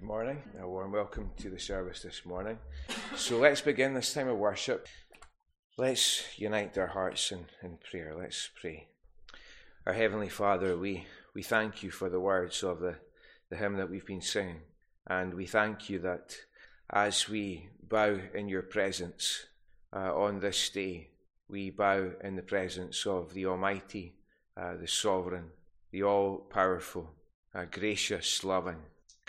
Good morning. A warm welcome to the service this morning. So let's begin this time of worship. Let's unite our hearts in, in prayer. Let's pray. Our Heavenly Father, we, we thank you for the words of the, the hymn that we've been singing. And we thank you that as we bow in your presence uh, on this day, we bow in the presence of the Almighty, uh, the Sovereign, the All Powerful, uh, gracious, loving,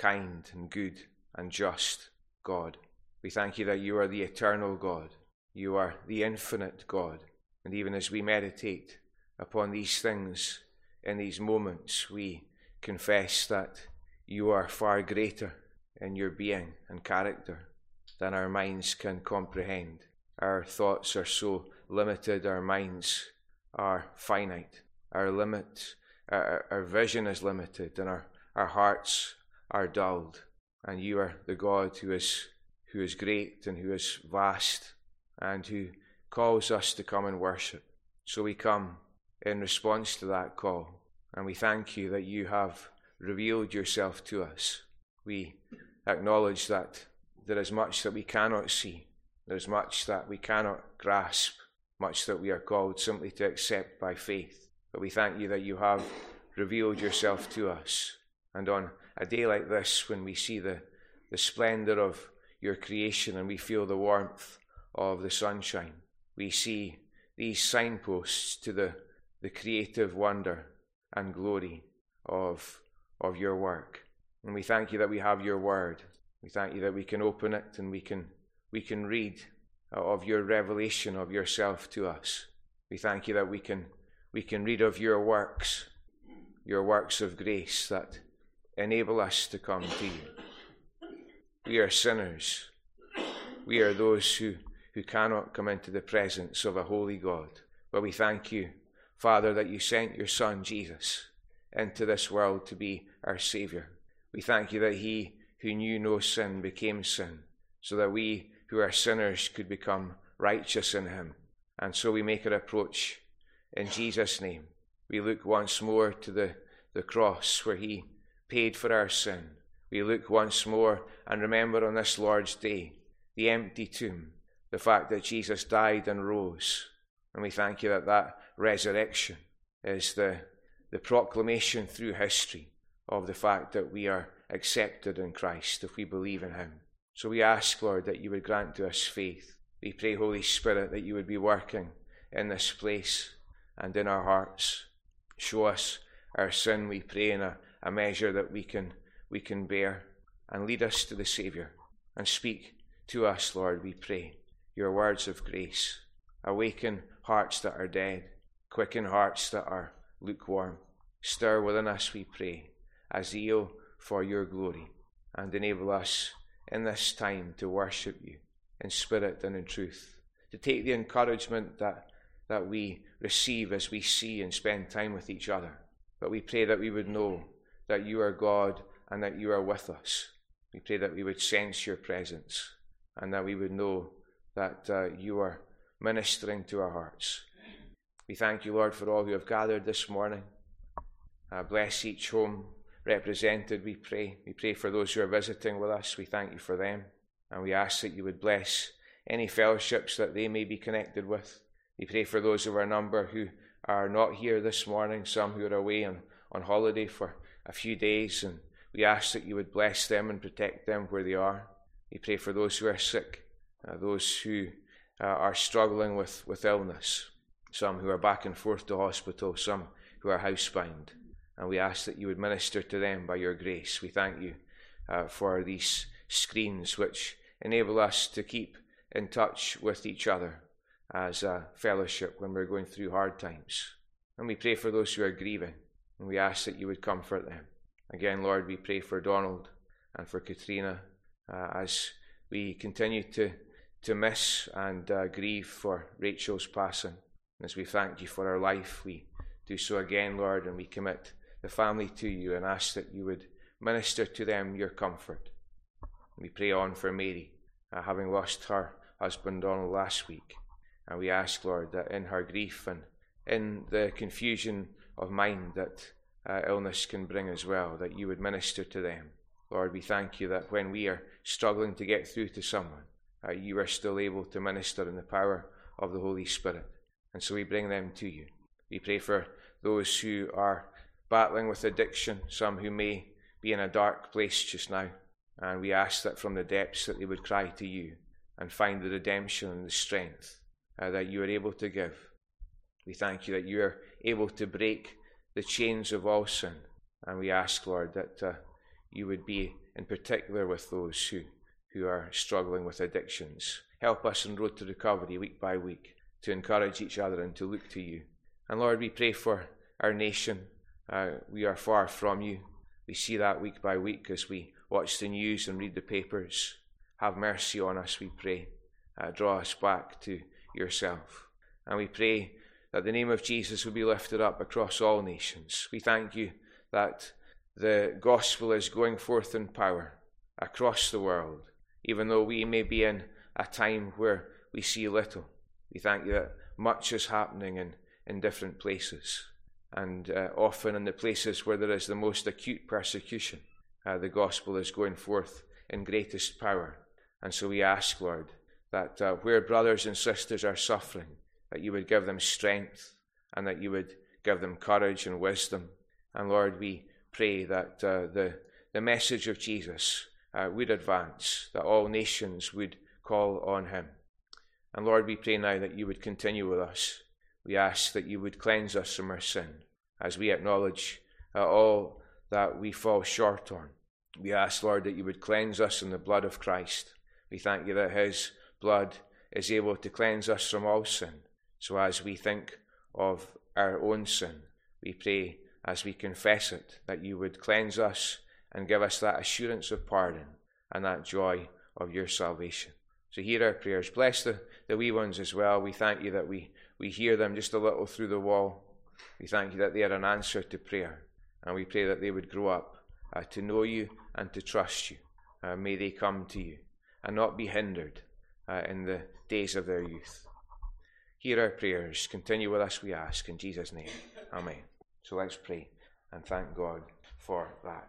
kind and good and just God. We thank you that you are the eternal God. You are the infinite God. And even as we meditate upon these things in these moments, we confess that you are far greater in your being and character than our minds can comprehend. Our thoughts are so limited, our minds are finite. Our limit, our, our vision is limited, and our, our hearts are dulled, and you are the God who is who is great and who is vast and who calls us to come and worship. So we come in response to that call, and we thank you that you have revealed yourself to us. We acknowledge that there is much that we cannot see, there's much that we cannot grasp, much that we are called simply to accept by faith. But we thank you that you have revealed yourself to us. And on a day like this, when we see the, the splendor of your creation and we feel the warmth of the sunshine, we see these signposts to the, the creative wonder and glory of, of your work. And we thank you that we have your word. We thank you that we can open it and we can, we can read uh, of your revelation of yourself to us. We thank you that we can, we can read of your works, your works of grace that enable us to come to you. We are sinners. We are those who, who cannot come into the presence of a holy God. But we thank you, Father, that you sent your Son, Jesus, into this world to be our Saviour. We thank you that he who knew no sin became sin, so that we who are sinners could become righteous in him. And so we make our approach in Jesus' name. We look once more to the, the cross where he paid for our sin. We look once more and remember on this Lord's Day the empty tomb, the fact that Jesus died and rose. And we thank you that that resurrection is the, the proclamation through history of the fact that we are accepted in Christ if we believe in Him. So we ask, Lord, that you would grant to us faith. We pray, Holy Spirit, that you would be working in this place and in our hearts. Show us our sin, we pray, in a, a measure that we can, we can bear, and lead us to the Saviour. And speak to us, Lord, we pray, your words of grace. Awaken hearts that are dead, quicken hearts that are lukewarm. Stir within us, we pray, a zeal for your glory, and enable us in this time to worship you in spirit and in truth, to take the encouragement that, that we receive as we see and spend time with each other. But we pray that we would know that you are God and that you are with us. We pray that we would sense your presence and that we would know that uh, you are ministering to our hearts. We thank you, Lord, for all who have gathered this morning. Uh, bless each home represented, we pray. We pray for those who are visiting with us. We thank you for them. And we ask that you would bless any fellowships that they may be connected with. We pray for those of our number who are not here this morning, some who are away on, on holiday for a few days, and we ask that you would bless them and protect them where they are. We pray for those who are sick, uh, those who uh, are struggling with, with illness, some who are back and forth to hospital, some who are housebound. And we ask that you would minister to them by your grace. We thank you uh, for these screens which enable us to keep in touch with each other as a fellowship when we're going through hard times. And we pray for those who are grieving. And we ask that you would comfort them. Again, Lord, we pray for Donald and for Katrina uh, as we continue to, to miss and uh, grieve for Rachel's passing. And as we thank you for her life, we do so again, Lord, and we commit the family to you and ask that you would minister to them your comfort. We pray on for Mary, uh, having lost her husband Donald last week. And we ask, Lord, that in her grief and in the confusion of mind that uh, illness can bring as well, that you would minister to them. Lord, we thank you that when we are struggling to get through to someone, uh, you are still able to minister in the power of the Holy Spirit. And so we bring them to you. We pray for those who are battling with addiction, some who may be in a dark place just now. And we ask that from the depths that they would cry to you and find the redemption and the strength uh, that you are able to give. We thank you that you are able to break the chains of all sin. And we ask, Lord, that uh, you would be in particular with those who, who are struggling with addictions. Help us in road to recovery week by week to encourage each other and to look to you. And Lord, we pray for our nation. Uh, we are far from you. We see that week by week as we watch the news and read the papers. Have mercy on us, we pray. Uh, draw us back to yourself. And we pray that the name of Jesus will be lifted up across all nations. We thank you that the gospel is going forth in power across the world, even though we may be in a time where we see little. We thank you that much is happening in, in different places, and uh, often in the places where there is the most acute persecution, uh, the gospel is going forth in greatest power. And so we ask, Lord, that uh, where brothers and sisters are suffering, that you would give them strength and that you would give them courage and wisdom. And Lord, we pray that uh, the, the message of Jesus uh, would advance, that all nations would call on him. And Lord, we pray now that you would continue with us. We ask that you would cleanse us from our sin as we acknowledge uh, all that we fall short on. We ask, Lord, that you would cleanse us in the blood of Christ. We thank you that his blood is able to cleanse us from all sin. So as we think of our own sin, we pray as we confess it that you would cleanse us and give us that assurance of pardon and that joy of your salvation. So hear our prayers. Bless the, the wee ones as well. We thank you that we, we hear them just a little through the wall. We thank you that they are an answer to prayer. And we pray that they would grow up uh, to know you and to trust you. Uh, may they come to you and not be hindered uh, in the days of their youth. Hear our prayers. Continue with us, we ask. In Jesus' name. Amen. So let's pray and thank God for that.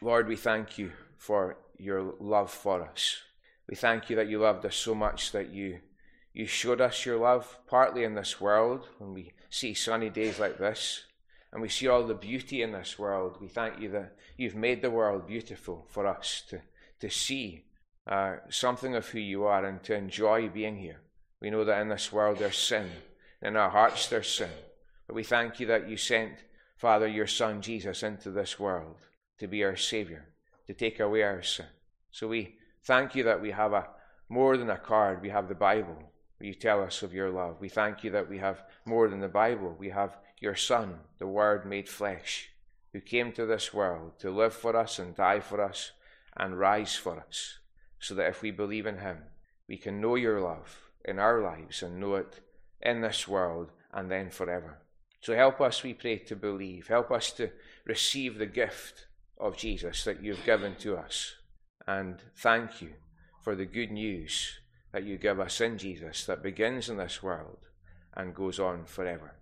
Lord, we thank you for your love for us. We thank you that you loved us so much that you you showed us your love partly in this world when we see sunny days like this and we see all the beauty in this world. We thank you that you've made the world beautiful for us to, to see uh, something of who you are and to enjoy being here. We know that in this world there's sin, in our hearts there's sin. But we thank you that you sent, Father, your Son Jesus into this world to be our Saviour, to take away our sin. So we thank you that we have a more than a card, we have the Bible, where you tell us of your love. We thank you that we have more than the Bible, we have your Son, the Word made flesh, who came to this world to live for us and die for us and rise for us, so that if we believe in him, we can know your love in our lives and know it in this world and then forever. So help us, we pray, to believe. Help us to receive the gift of Jesus that you've given to us. And thank you for the good news that you give us in Jesus that begins in this world and goes on forever.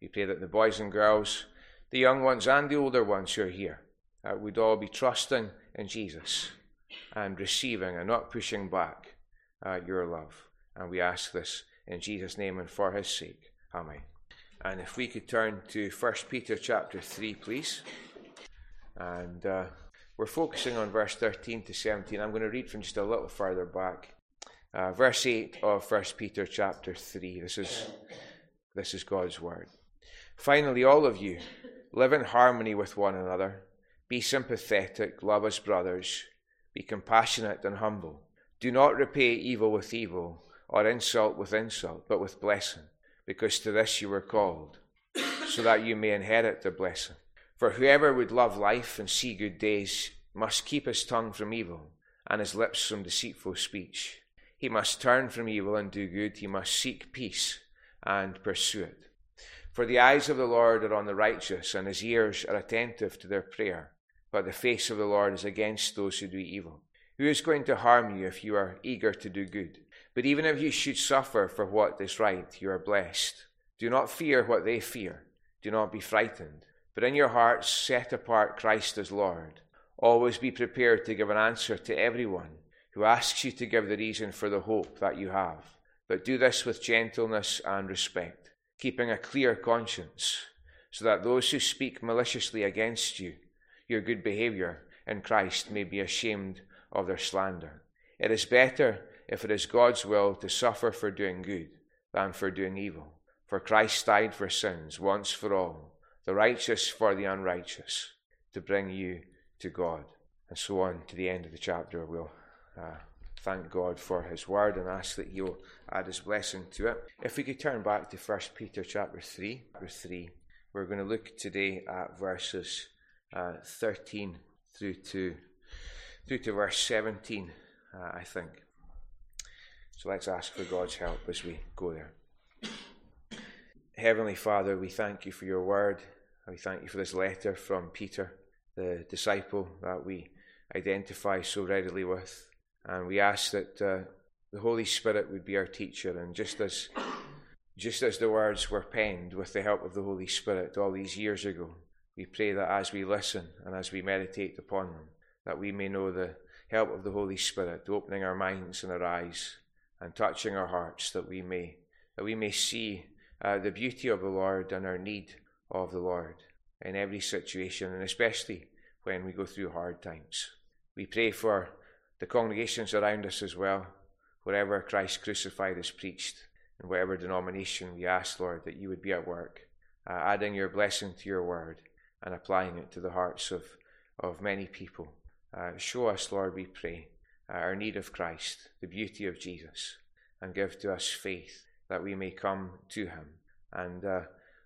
We pray that the boys and girls, the young ones and the older ones who are here, uh, would all be trusting in Jesus and receiving and not pushing back uh, your love. And we ask this in Jesus' name and for his sake. Amen. And if we could turn to 1 Peter chapter 3, please. And uh, we're focusing on verse 13 to 17. I'm going to read from just a little further back. Uh, verse 8 of 1 Peter chapter 3. This is, this is God's word. Finally, all of you, live in harmony with one another. Be sympathetic, love as brothers. Be compassionate and humble. Do not repay evil with evil or insult with insult, but with blessing because to this you were called, so that you may inherit the blessing. For whoever would love life and see good days must keep his tongue from evil and his lips from deceitful speech. He must turn from evil and do good. He must seek peace and pursue it. For the eyes of the Lord are on the righteous, and his ears are attentive to their prayer. But the face of the Lord is against those who do evil. Who is going to harm you if you are eager to do good? But even if you should suffer for what is right, you are blessed. Do not fear what they fear. Do not be frightened. But in your hearts set apart Christ as Lord. Always be prepared to give an answer to everyone who asks you to give the reason for the hope that you have. But do this with gentleness and respect, keeping a clear conscience, so that those who speak maliciously against you, your good behavior in Christ, may be ashamed of their slander. It is better, if it is God's will, to suffer for doing good than for doing evil. For Christ died for sins once for all, the righteous for the unrighteous, to bring you to God. And so on to the end of the chapter. We'll uh, thank God for His word and ask that He'll add His blessing to it. If we could turn back to 1 Peter chapter 3, verse 3, we're going to look today at verses uh, 13 through to, through to verse 17, uh, I think. So let's ask for God's help as we go there. Heavenly Father, we thank you for your word. We thank you for this letter from Peter the disciple that we identify so readily with. And we ask that uh, the Holy Spirit would be our teacher. And just as, just as the words were penned with the help of the Holy Spirit all these years ago, we pray that as we listen and as we meditate upon them, that we may know the help of the Holy Spirit, opening our minds and our eyes and touching our hearts, that we may that we may see uh, the beauty of the Lord and our need of the Lord in every situation, and especially when we go through hard times. We pray for the congregations around us as well, wherever Christ crucified is preached, in whatever denomination we ask, Lord, that you would be at work, uh, adding your blessing to your word and applying it to the hearts of, of many people. Uh, show us, Lord, we pray, our need of Christ, the beauty of Jesus, and give to us faith that we may come to him. And uh,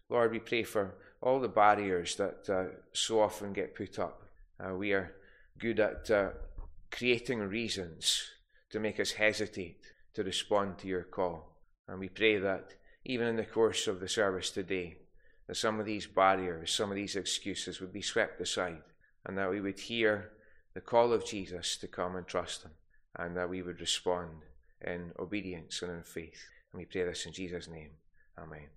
Lord, we pray for all the barriers that uh, so often get put up. Uh, we are good at uh, creating reasons to make us hesitate to respond to your call. And we pray that even in the course of the service today, that some of these barriers, some of these excuses would be swept aside, and that we would hear the call of Jesus to come and trust Him, and that we would respond in obedience and in faith. And we pray this in Jesus' name. Amen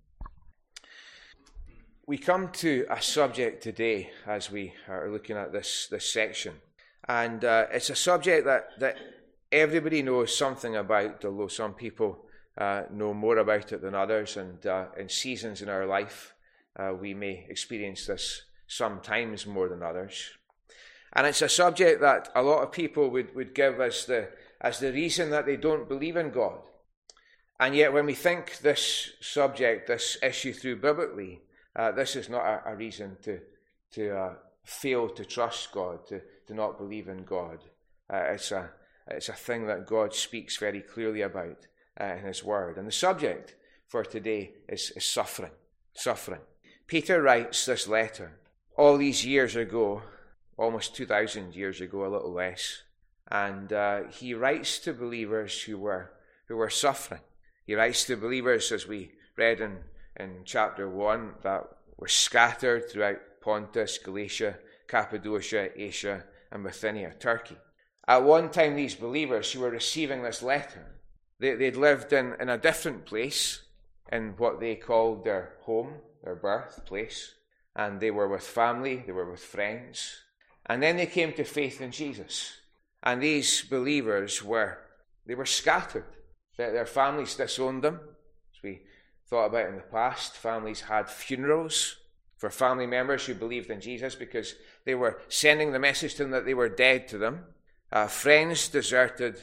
we come to a subject today as we are looking at this, this section. And uh, it's a subject that, that everybody knows something about, although some people uh, know more about it than others. And uh, in seasons in our life, uh, we may experience this sometimes more than others. And it's a subject that a lot of people would, would give as the, as the reason that they don't believe in God. And yet, when we think this subject, this issue through biblically, uh, this is not a, a reason to, to uh, fail to trust God, to, to not believe in God. Uh, it's, a, it's a thing that God speaks very clearly about uh, in His Word. And the subject for today is, is suffering. Suffering. Peter writes this letter all these years ago, almost 2,000 years ago, a little less. And uh, he writes to believers who were, who were suffering. He writes to believers, as we read in in chapter 1 that were scattered throughout Pontus, Galatia, Cappadocia, Asia, and Bithynia, Turkey. At one time, these believers who were receiving this letter, they, they'd lived in, in a different place, in what they called their home, their birthplace, and they were with family, they were with friends. And then they came to faith in Jesus. And these believers were, they were scattered. Their, their families disowned them, as we thought about in the past. Families had funerals for family members who believed in Jesus because they were sending the message to them that they were dead to them. Uh, friends deserted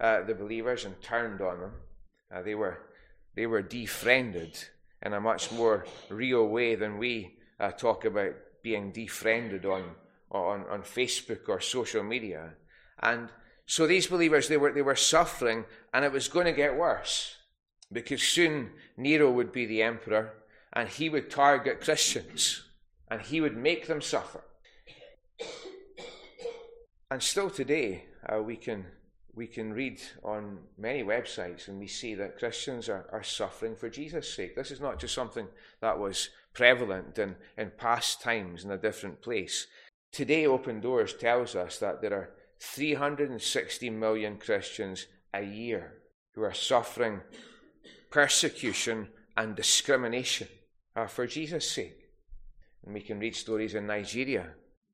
uh, the believers and turned on them. Uh, they were they were defriended in a much more real way than we uh, talk about being defriended on, on on Facebook or social media. And so these believers they were they were suffering, and it was going to get worse because soon Nero would be the emperor and he would target Christians and he would make them suffer. And still today, uh, we, can, we can read on many websites and we see that Christians are, are suffering for Jesus' sake. This is not just something that was prevalent in, in past times in a different place. Today, Open Doors tells us that there are 360 million Christians a year who are suffering persecution and discrimination uh, for Jesus' sake. And we can read stories in Nigeria,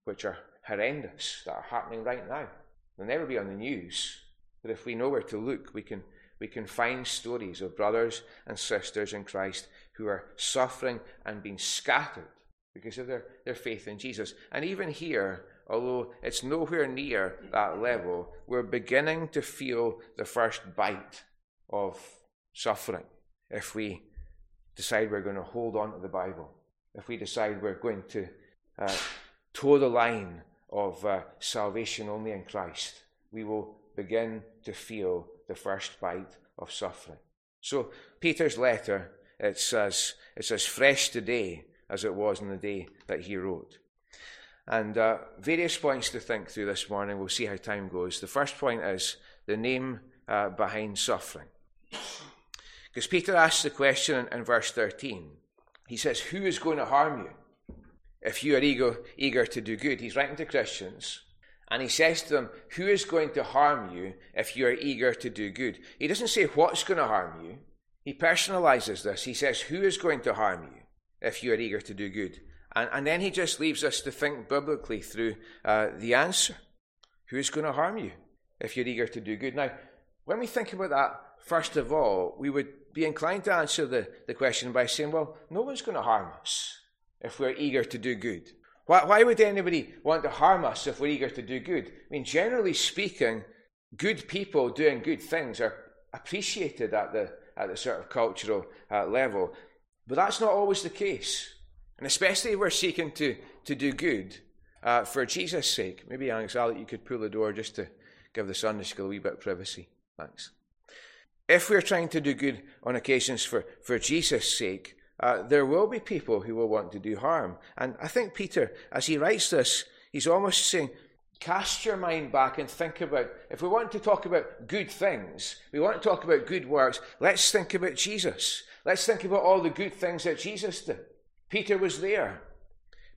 which are horrendous that are happening right now. They'll never be on the news, but if we know where to look, we can, we can find stories of brothers and sisters in Christ who are suffering and being scattered because of their, their faith in Jesus. And even here, although it's nowhere near that level, we're beginning to feel the first bite of suffering if we decide we're going to hold on to the Bible, if we decide we're going to uh, toe the line of uh, salvation only in Christ, we will begin to feel the first bite of suffering. So, Peter's letter, it's as, it's as fresh today as it was in the day that he wrote. And uh, various points to think through this morning. We'll see how time goes. The first point is the name uh, behind suffering. Because Peter asks the question in, in, verse 13. He says, Who is going to harm you if you are eager, eager to do good? He's writing to Christians. And he says to them, Who is going to harm you if you are eager to do good? He doesn't say what's going to harm you. He personalizes this. He says, Who is going to harm you if you are eager to do good? And, and then he just leaves us to think biblically through uh, the answer. Who is going to harm you if you're eager to do good? Now, when we think about that, first of all, we would be inclined to answer the, the question by saying, well, no one's going to harm us if we're eager to do good. Why, why would anybody want to harm us if we're eager to do good? I mean, generally speaking, good people doing good things are appreciated at the, at the sort of cultural uh, level. But that's not always the case. And especially if we're seeking to, to do good uh, for Jesus' sake. Maybe, Alex, Alec, you could pull the door just to give the Sunday school a wee bit of privacy. Thanks. If we're trying to do good on occasions for, for Jesus' sake, uh, there will be people who will want to do harm. And I think Peter, as he writes this, he's almost saying, cast your mind back and think about if we want to talk about good things, we want to talk about good works, let's think about Jesus. Let's think about all the good things that Jesus did. Peter was there.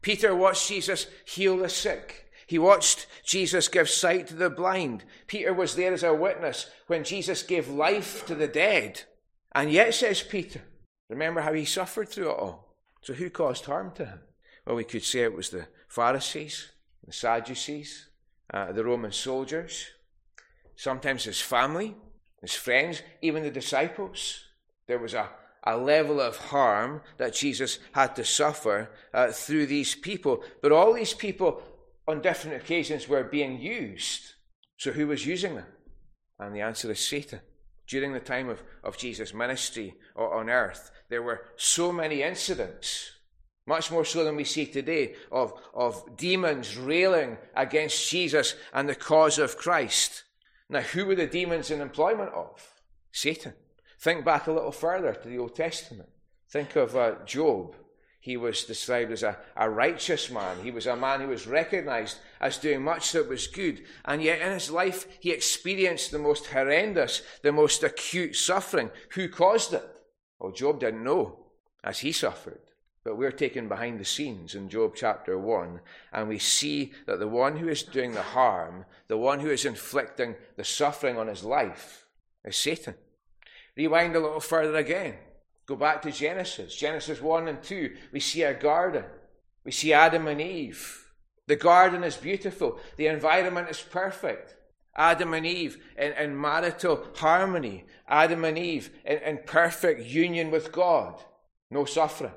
Peter watched Jesus heal the sick. He watched Jesus give sight to the blind. Peter was there as a witness when Jesus gave life to the dead. And yet, says Peter, remember how he suffered through it all. So, who caused harm to him? Well, we could say it was the Pharisees, the Sadducees, uh, the Roman soldiers, sometimes his family, his friends, even the disciples. There was a a level of harm that Jesus had to suffer uh, through these people. But all these people, on different occasions, were being used. So who was using them? And the answer is Satan. During the time of, of Jesus' ministry on earth, there were so many incidents, much more so than we see today, of, of demons railing against Jesus and the cause of Christ. Now, who were the demons in employment of? Satan. Think back a little further to the Old Testament. Think of uh, Job. He was described as a, a righteous man. He was a man who was recognized as doing much that was good. And yet in his life, he experienced the most horrendous, the most acute suffering. Who caused it? Well, Job didn't know as he suffered. But we're taken behind the scenes in Job chapter 1, and we see that the one who is doing the harm, the one who is inflicting the suffering on his life, is Satan. Rewind a little further again. Go back to Genesis. Genesis 1 and 2. We see a garden. We see Adam and Eve. The garden is beautiful. The environment is perfect. Adam and Eve in, in marital harmony. Adam and Eve in, in perfect union with God. No suffering.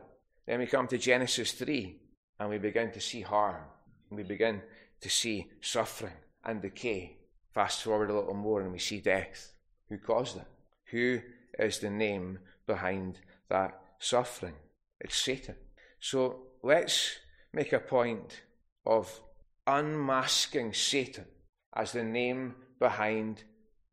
Then we come to Genesis 3 and we begin to see harm. We begin to see suffering and decay. Fast forward a little more and we see death. Who caused it? Who is the name behind that suffering? It's Satan. So let's make a point of unmasking Satan as the name behind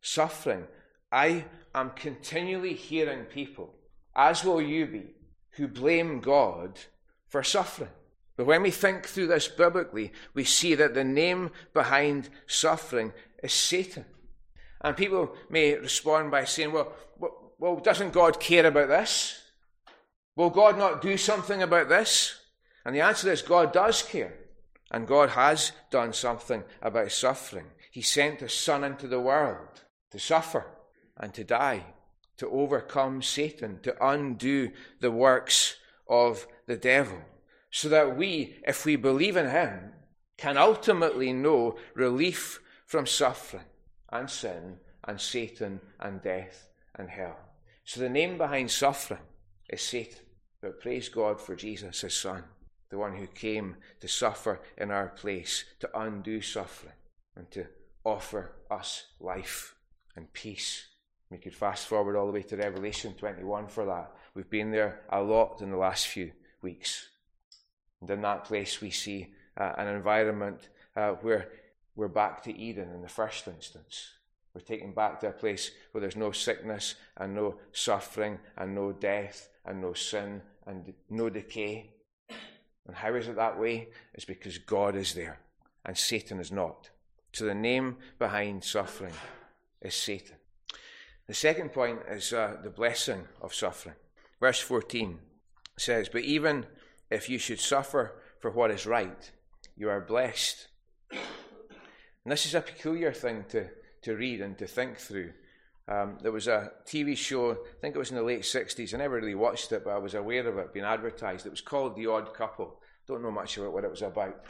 suffering. I am continually hearing people, as will you be, who blame God for suffering. But when we think through this biblically, we see that the name behind suffering is Satan. And people may respond by saying, well, well, doesn't God care about this? Will God not do something about this? And the answer is God does care. And God has done something about suffering. He sent His Son into the world to suffer and to die, to overcome Satan, to undo the works of the devil, so that we, if we believe in Him, can ultimately know relief from suffering and sin and Satan and death and hell. So the name behind suffering is Satan. But praise God for Jesus, his son, the one who came to suffer in our place, to undo suffering, and to offer us life and peace. We could fast forward all the way to Revelation 21 for that. We've been there a lot in the last few weeks. And in that place, we see uh, an environment uh, where we're back to Eden in the first instance. We're taken back to a place where there's no sickness and no suffering and no death and no sin and no decay. And how is it that way? It's because God is there and Satan is not. So the name behind suffering is Satan. The second point is uh, the blessing of suffering. Verse 14 says, But even if you should suffer for what is right, you are blessed. And this is a peculiar thing to, to read and to think through. Um, there was a TV show, I think it was in the late 60s. I never really watched it, but I was aware of it being advertised. It was called The Odd Couple. Don't know much about what it was about.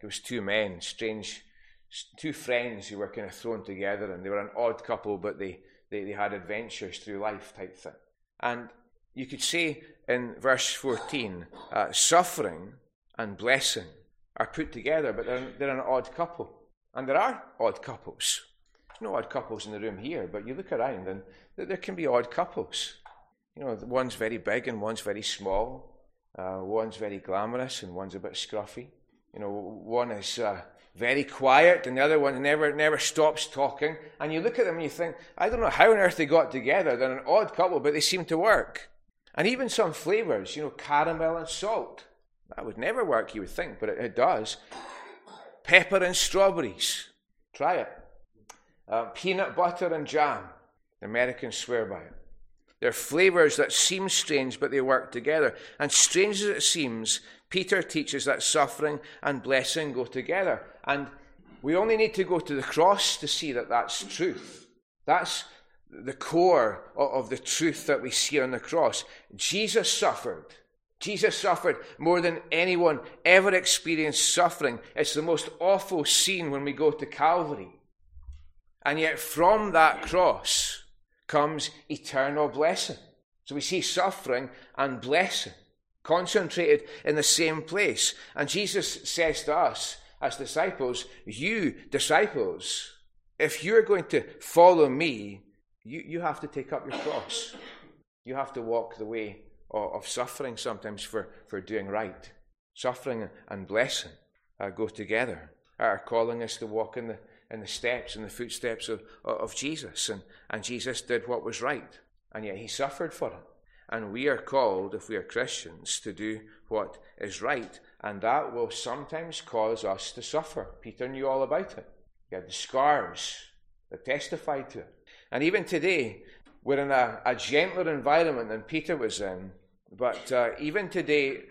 It was two men, strange, two friends who were kind of thrown together, and they were an odd couple, but they, they, they had adventures through life type thing. And you could say in verse 14, uh, suffering and blessing are put together, but they're, they're an odd couple. And there are odd couples There's no odd couples in the room here, but you look around and there can be odd couples. You know, one's very big and one's very small. Uh, one's very glamorous and one's a bit scruffy. You know, one is uh, very quiet and the other one never never stops talking. And you look at them and you think, I don't know how on earth they got together. They're an odd couple, but they seem to work. And even some flavors, you know, caramel and salt. That would never work, you would think, but it, it does. Pepper and strawberries. Try it. Uh, peanut butter and jam. The Americans swear by it. They're flavors that seem strange, but they work together. And strange as it seems, Peter teaches that suffering and blessing go together. And we only need to go to the cross to see that that's truth. That's the core of the truth that we see on the cross. Jesus suffered. Jesus suffered more than anyone ever experienced suffering. It's the most awful scene when we go to Calvary. And yet, from that cross comes eternal blessing. So we see suffering and blessing concentrated in the same place. And Jesus says to us as disciples, You, disciples, if you're going to follow me, you, you have to take up your cross. You have to walk the way of, suffering sometimes for, for doing right. Suffering and blessing uh, go together, are calling us to walk in the in the steps and the footsteps of, of Jesus. And, and Jesus did what was right, and yet he suffered for it. And we are called, if we are Christians, to do what is right. And that will sometimes cause us to suffer. Peter knew all about it. He had the scars that testified to it. And even today, we're in a, a gentler environment than Peter was in. But uh, even today,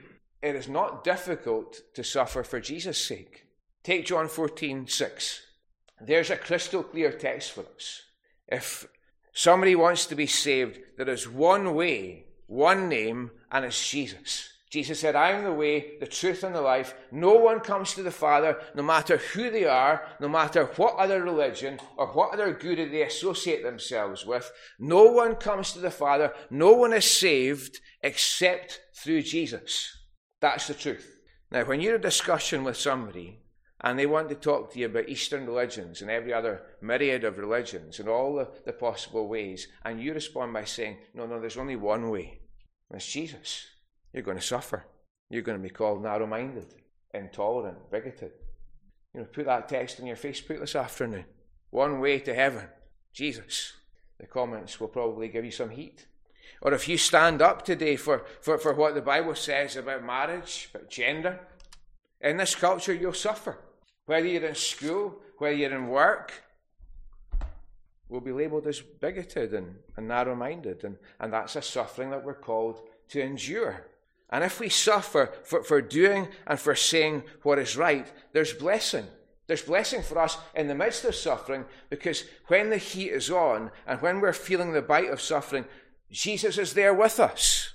it is not difficult to suffer for Jesus' sake. Take John 14, 6. There's a crystal clear text for us. If somebody wants to be saved, there is one way, one name, and it's Jesus. Jesus said, I am the way, the truth, and the life. No one comes to the Father, no matter who they are, no matter what other religion or what other guru they associate themselves with. No one comes to the Father, no one is saved except through Jesus. That's the truth. Now, when you're in a discussion with somebody and they want to talk to you about Eastern religions and every other myriad of religions and all the, the possible ways. And you respond by saying, No, no, there's only one way. And it's Jesus. You're going to suffer. You're going to be called narrow minded, intolerant, bigoted. You know, put that text on your Facebook this afternoon. One way to heaven, Jesus. The comments will probably give you some heat. Or if you stand up today for, for, for what the Bible says about marriage, about gender, in this culture you'll suffer. Whether you're in school, whether you're in work, will be labelled as bigoted and, and narrow minded. And, and that's a suffering that we're called to endure. And if we suffer for, for doing and for saying what is right, there's blessing. There's blessing for us in the midst of suffering because when the heat is on and when we're feeling the bite of suffering, Jesus is there with us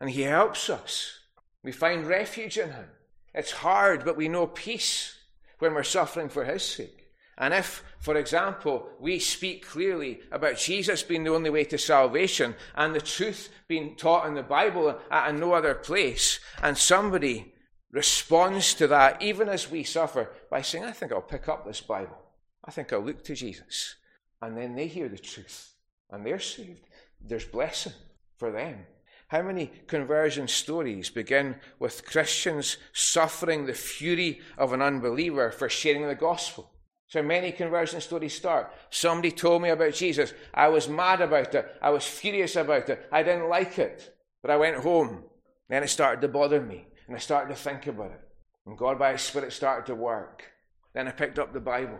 and he helps us. We find refuge in him. It's hard, but we know peace when we're suffering for His sake. And if, for example, we speak clearly about Jesus being the only way to salvation and the truth being taught in the Bible and no other place, and somebody responds to that, even as we suffer, by saying, I think I'll pick up this Bible. I think I'll look to Jesus. And then they hear the truth and they're saved. There's blessing for them. How many conversion stories begin with Christians suffering the fury of an unbeliever for sharing the gospel? So many conversion stories start. Somebody told me about Jesus. I was mad about it. I was furious about it. I didn't like it. But I went home. Then it started to bother me. And I started to think about it. And God by His Spirit started to work. Then I picked up the Bible.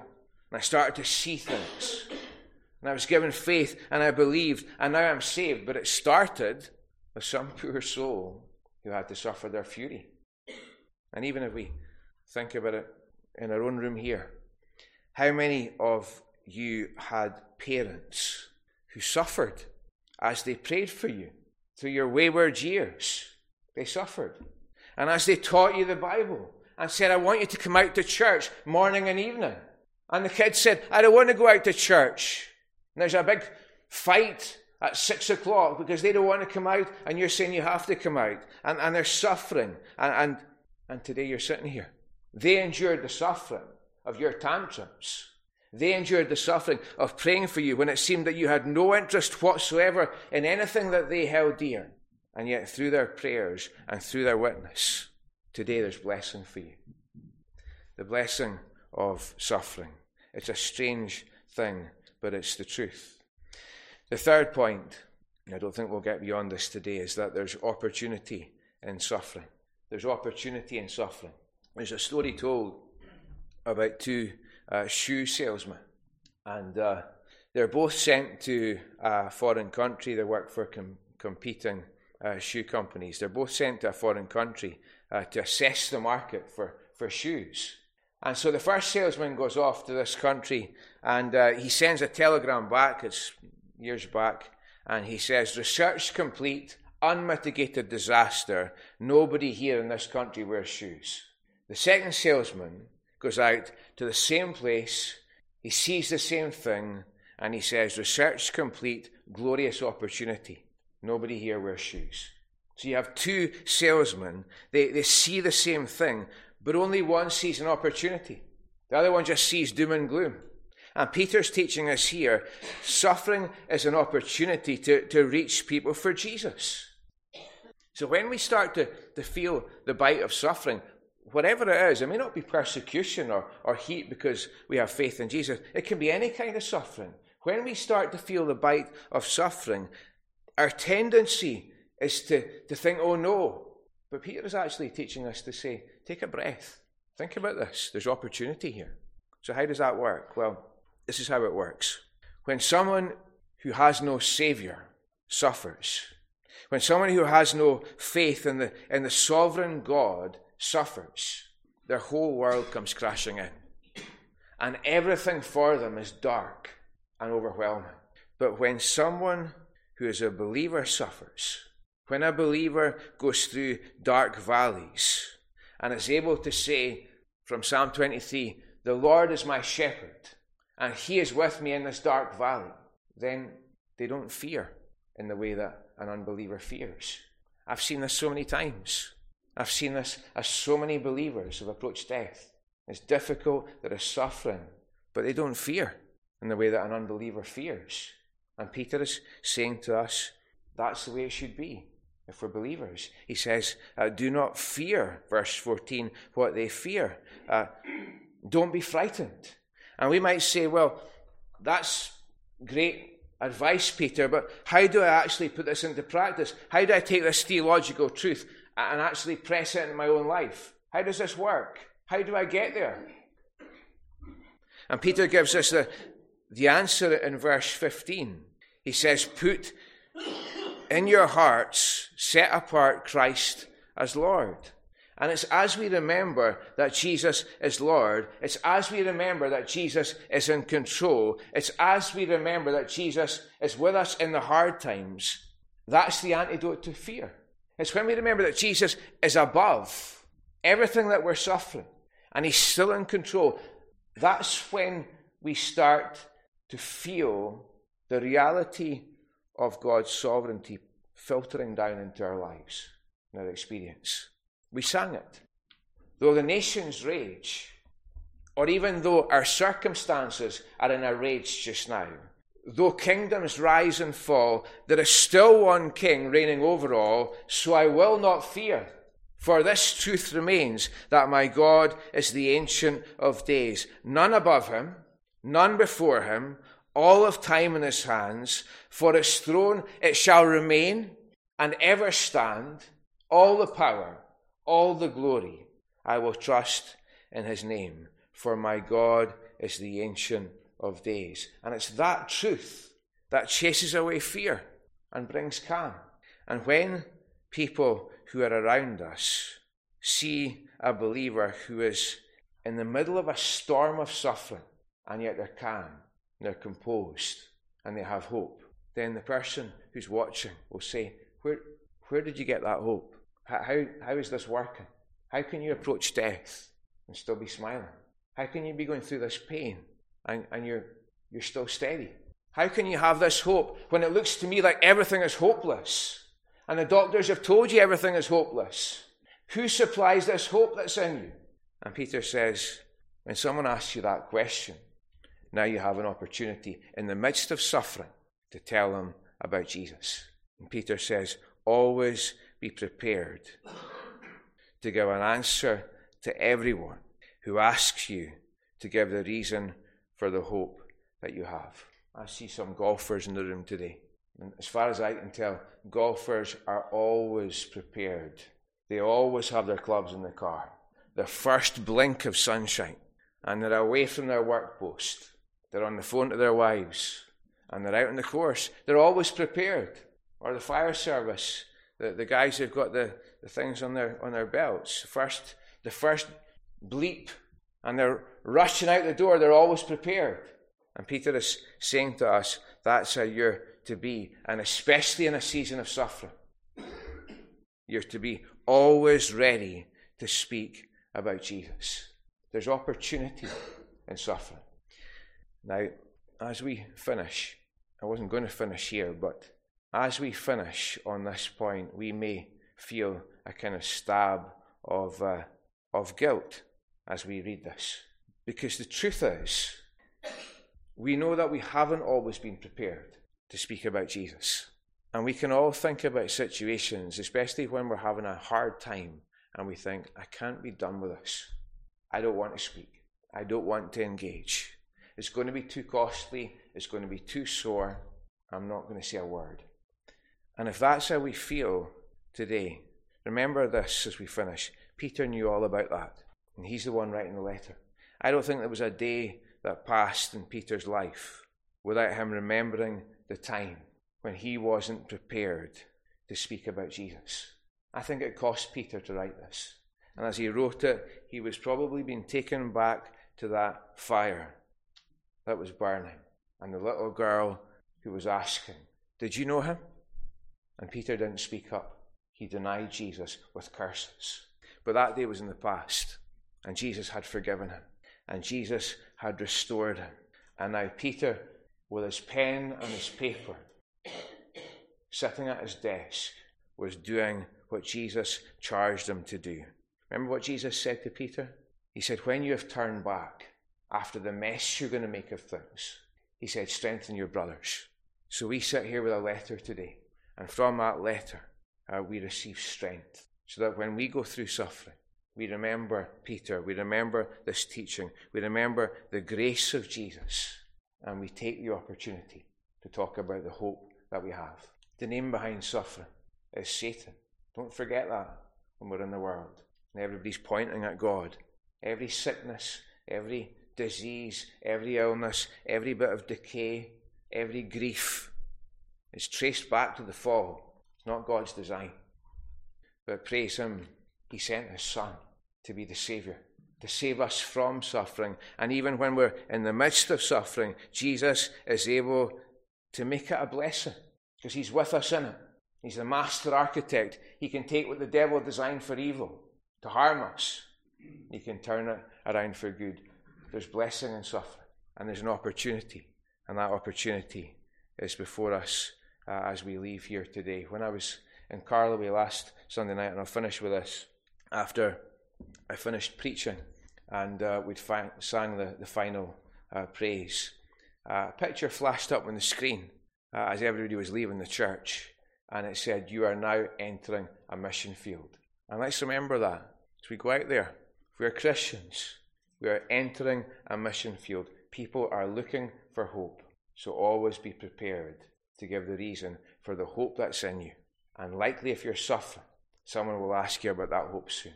And I started to see things. And I was given faith and I believed. And now I'm saved. But it started with some poor soul who had to suffer their fury. And even if we think about it in our own room here, how many of you had parents who suffered as they prayed for you through your wayward years? They suffered. And as they taught you the Bible and said, I want you to come out to church morning and evening. And the kid said, I don't want to go out to church. And there's a big fight at six o'clock because they don't want to come out and you're saying you have to come out. And, and they're suffering. And, and, and today you're sitting here. They endured the suffering of your tantrums. They endured the suffering of praying for you when it seemed that you had no interest whatsoever in anything that they held dear. And yet, through their prayers and through their witness, today there's blessing for you. The blessing of suffering. It's a strange thing, but it's the truth. The third point, and I don't think we'll get beyond this today, is that there's opportunity in suffering. There's opportunity in suffering. There's a story told about two uh, shoe salesmen, and uh, they're both sent to a foreign country. They work for com- competing uh, shoe companies. They're both sent to a foreign country uh, to assess the market for, for shoes. And so the first salesman goes off to this country and uh, he sends a telegram back, it's years back, and he says, Research complete, unmitigated disaster. Nobody here in this country wears shoes. The second salesman goes out to the same place, he sees the same thing, and he says, Research complete, glorious opportunity. Nobody here wears shoes. So you have two salesmen, they, they see the same thing, but only one sees an opportunity. The other one just sees doom and gloom. And Peter's teaching us here suffering is an opportunity to, to reach people for Jesus. So when we start to, to feel the bite of suffering, whatever it is, it may not be persecution or, or heat because we have faith in Jesus. It can be any kind of suffering. When we start to feel the bite of suffering, our tendency is to, to think, oh no. But Peter is actually teaching us to say, take a breath. Think about this. There's opportunity here. So, how does that work? Well, this is how it works. When someone who has no Savior suffers, when someone who has no faith in the, in the sovereign God suffers, their whole world comes crashing in. And everything for them is dark and overwhelming. But when someone who is a believer suffers, when a believer goes through dark valleys and is able to say from Psalm 23, The Lord is my shepherd, and he is with me in this dark valley, then they don't fear in the way that an unbeliever fears. I've seen this so many times. I've seen this as so many believers have approached death. It's difficult, there is suffering, but they don't fear in the way that an unbeliever fears. And Peter is saying to us, that's the way it should be if we're believers. He says, uh, Do not fear, verse 14, what they fear. Uh, don't be frightened. And we might say, Well, that's great advice, Peter, but how do I actually put this into practice? How do I take this theological truth and actually press it in my own life. How does this work? How do I get there? And Peter gives us the, the answer in verse 15. He says, Put in your hearts, set apart Christ as Lord. And it's as we remember that Jesus is Lord, it's as we remember that Jesus is in control, it's as we remember that Jesus is with us in the hard times, that's the antidote to fear. It's when we remember that Jesus is above everything that we're suffering, and He's still in control, that's when we start to feel the reality of God's sovereignty filtering down into our lives and our experience. We sang it. Though the nations rage, or even though our circumstances are in a rage just now, though kingdoms rise and fall, there is still one king reigning over all, so I will not fear. For this truth remains that my God is the Ancient of Days, none above him, none before him, all of time in his hands. For his throne it shall remain and ever stand, all the power, all the glory. I will trust in his name, for my God is the Ancient of Days. And it's that truth that chases away fear and brings calm. And when people who are around us see a believer who is in the middle of a storm of suffering, and yet they're calm, they're composed, and they have hope, then the person who's watching will say, Where, where did you get that hope? How, how is this working? How can you approach death and still be smiling? How can you be going through this pain and, and you're, you're still steady? How can you have this hope when it looks to me like everything is hopeless? And the doctors have told you everything is hopeless. Who supplies this hope that's in you? And Peter says, when someone asks you that question, now you have an opportunity in the midst of suffering to tell them about Jesus. And Peter says, always be prepared to give an answer to everyone who asks you to give the reason for the hope that you have. I see some golfers in the room today. And as far as I can tell, golfers are always prepared. They always have their clubs in the car. The first blink of sunshine, and they're away from their work post. They're on the phone to their wives, and they're out on the course. They're always prepared. Or the fire service, the, the guys who've got the, the things on their on their belts. First, the first bleep, and they're rushing out the door. They're always prepared. And Peter is saying to us, that's how you're to be, and especially in a season of suffering. You're to be always ready to speak about Jesus. There's opportunity in suffering. Now, as we finish, I wasn't going to finish here, but as we finish on this point, we may feel a kind of stab of, uh, of guilt as we read this. Because the truth is, we know that we haven't always been prepared to speak about Jesus. And we can all think about situations, especially when we're having a hard time, and we think, I can't be done with this. I don't want to speak. I don't want to engage. It's going to be too costly. It's going to be too sore. I'm not going to say a word. And if that's how we feel today, remember this as we finish. Peter knew all about that, and he's the one writing the letter. I don't think there was a day that passed in Peter's life without him remembering the time when he wasn't prepared to speak about Jesus. I think it cost Peter to write this. And as he wrote it, he was probably being taken back to that fire that was burning and the little girl who was asking, Did you know him? And Peter didn't speak up. He denied Jesus with curses. But that day was in the past, and Jesus had forgiven him, and Jesus had restored him. And now Peter with his pen and his paper, sitting at his desk, was doing what Jesus charged him to do. Remember what Jesus said to Peter? He said, When you have turned back after the mess you're going to make of things, he said, Strengthen your brothers. So we sit here with a letter today, and from that letter, uh, we receive strength so that when we go through suffering, we remember Peter, we remember this teaching, we remember the grace of Jesus, and we take the opportunity to talk about the hope that we have. The name behind suffering is Satan. Don't forget that when we're in the world and everybody's pointing at God. Every sickness, every disease, every illness, every bit of decay, every grief is traced back to the fall. It's not God's design. But praise Him, He sent His Son to be the Saviour to save us from suffering. And even when we're in the midst of suffering, Jesus is able to make it a blessing because He's with us in it. He's the master architect. He can take what the devil designed for evil to harm us, He can turn it around for good. There's blessing in suffering, and there's an opportunity, and that opportunity is before us uh, as we leave here today. When I was in Carloway last Sunday night, and I'll finish with this, after I finished preaching and uh, we'd sang the, the final uh, praise, uh, a picture flashed up on the screen uh, as everybody was leaving the church, and it said, You are now entering a mission field. And let's remember that as we go out there. We are Christians, we are entering a mission field. People are looking for hope. So always be prepared to give the reason for the hope that's in you. And likely, if you're suffering, someone will ask you about that hope soon.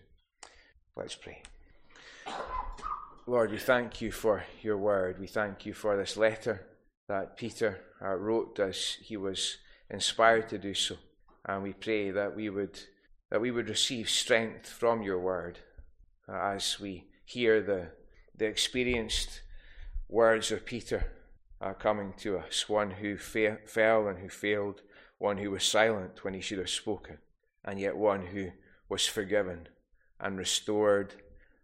Let's pray. Lord, we thank you for your word. We thank you for this letter that Peter uh, wrote as he was inspired to do so. And we pray that we would that we would receive strength from your word uh, as we hear the the experienced words of Peter uh, coming to us, one who fa- fell and who failed, one who was silent when he should have spoken, and yet one who was forgiven and restored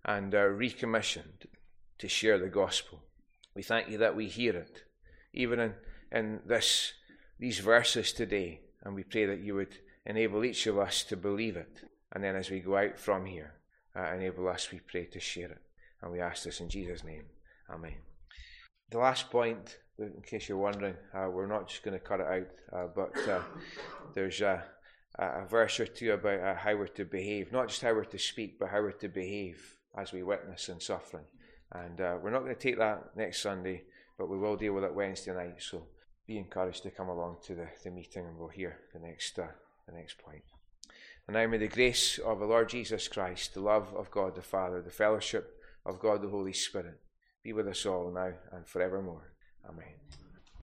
and uh, recommissioned to share the gospel. We thank you that we hear it, even in, in this, these verses today, and we pray that you would enable each of us to believe it. And then as we go out from here, uh, enable us, we pray, to share it. And we ask this in Jesus' name. Amen. The last point, in case you're wondering, uh, we're not just going to cut it out, uh, but uh, there's a, a, verse or two about uh, how we're to behave, not just how we're to speak, but how we're to behave as we witness in suffering. And uh, we're not going to take that next Sunday, but we will deal with it Wednesday night. So be encouraged to come along to the, the meeting and we'll hear the next, uh, the next point. And now may the grace of the Lord Jesus Christ, the love of God the Father, the fellowship of God the Holy Spirit be with us all now and forevermore. Amen.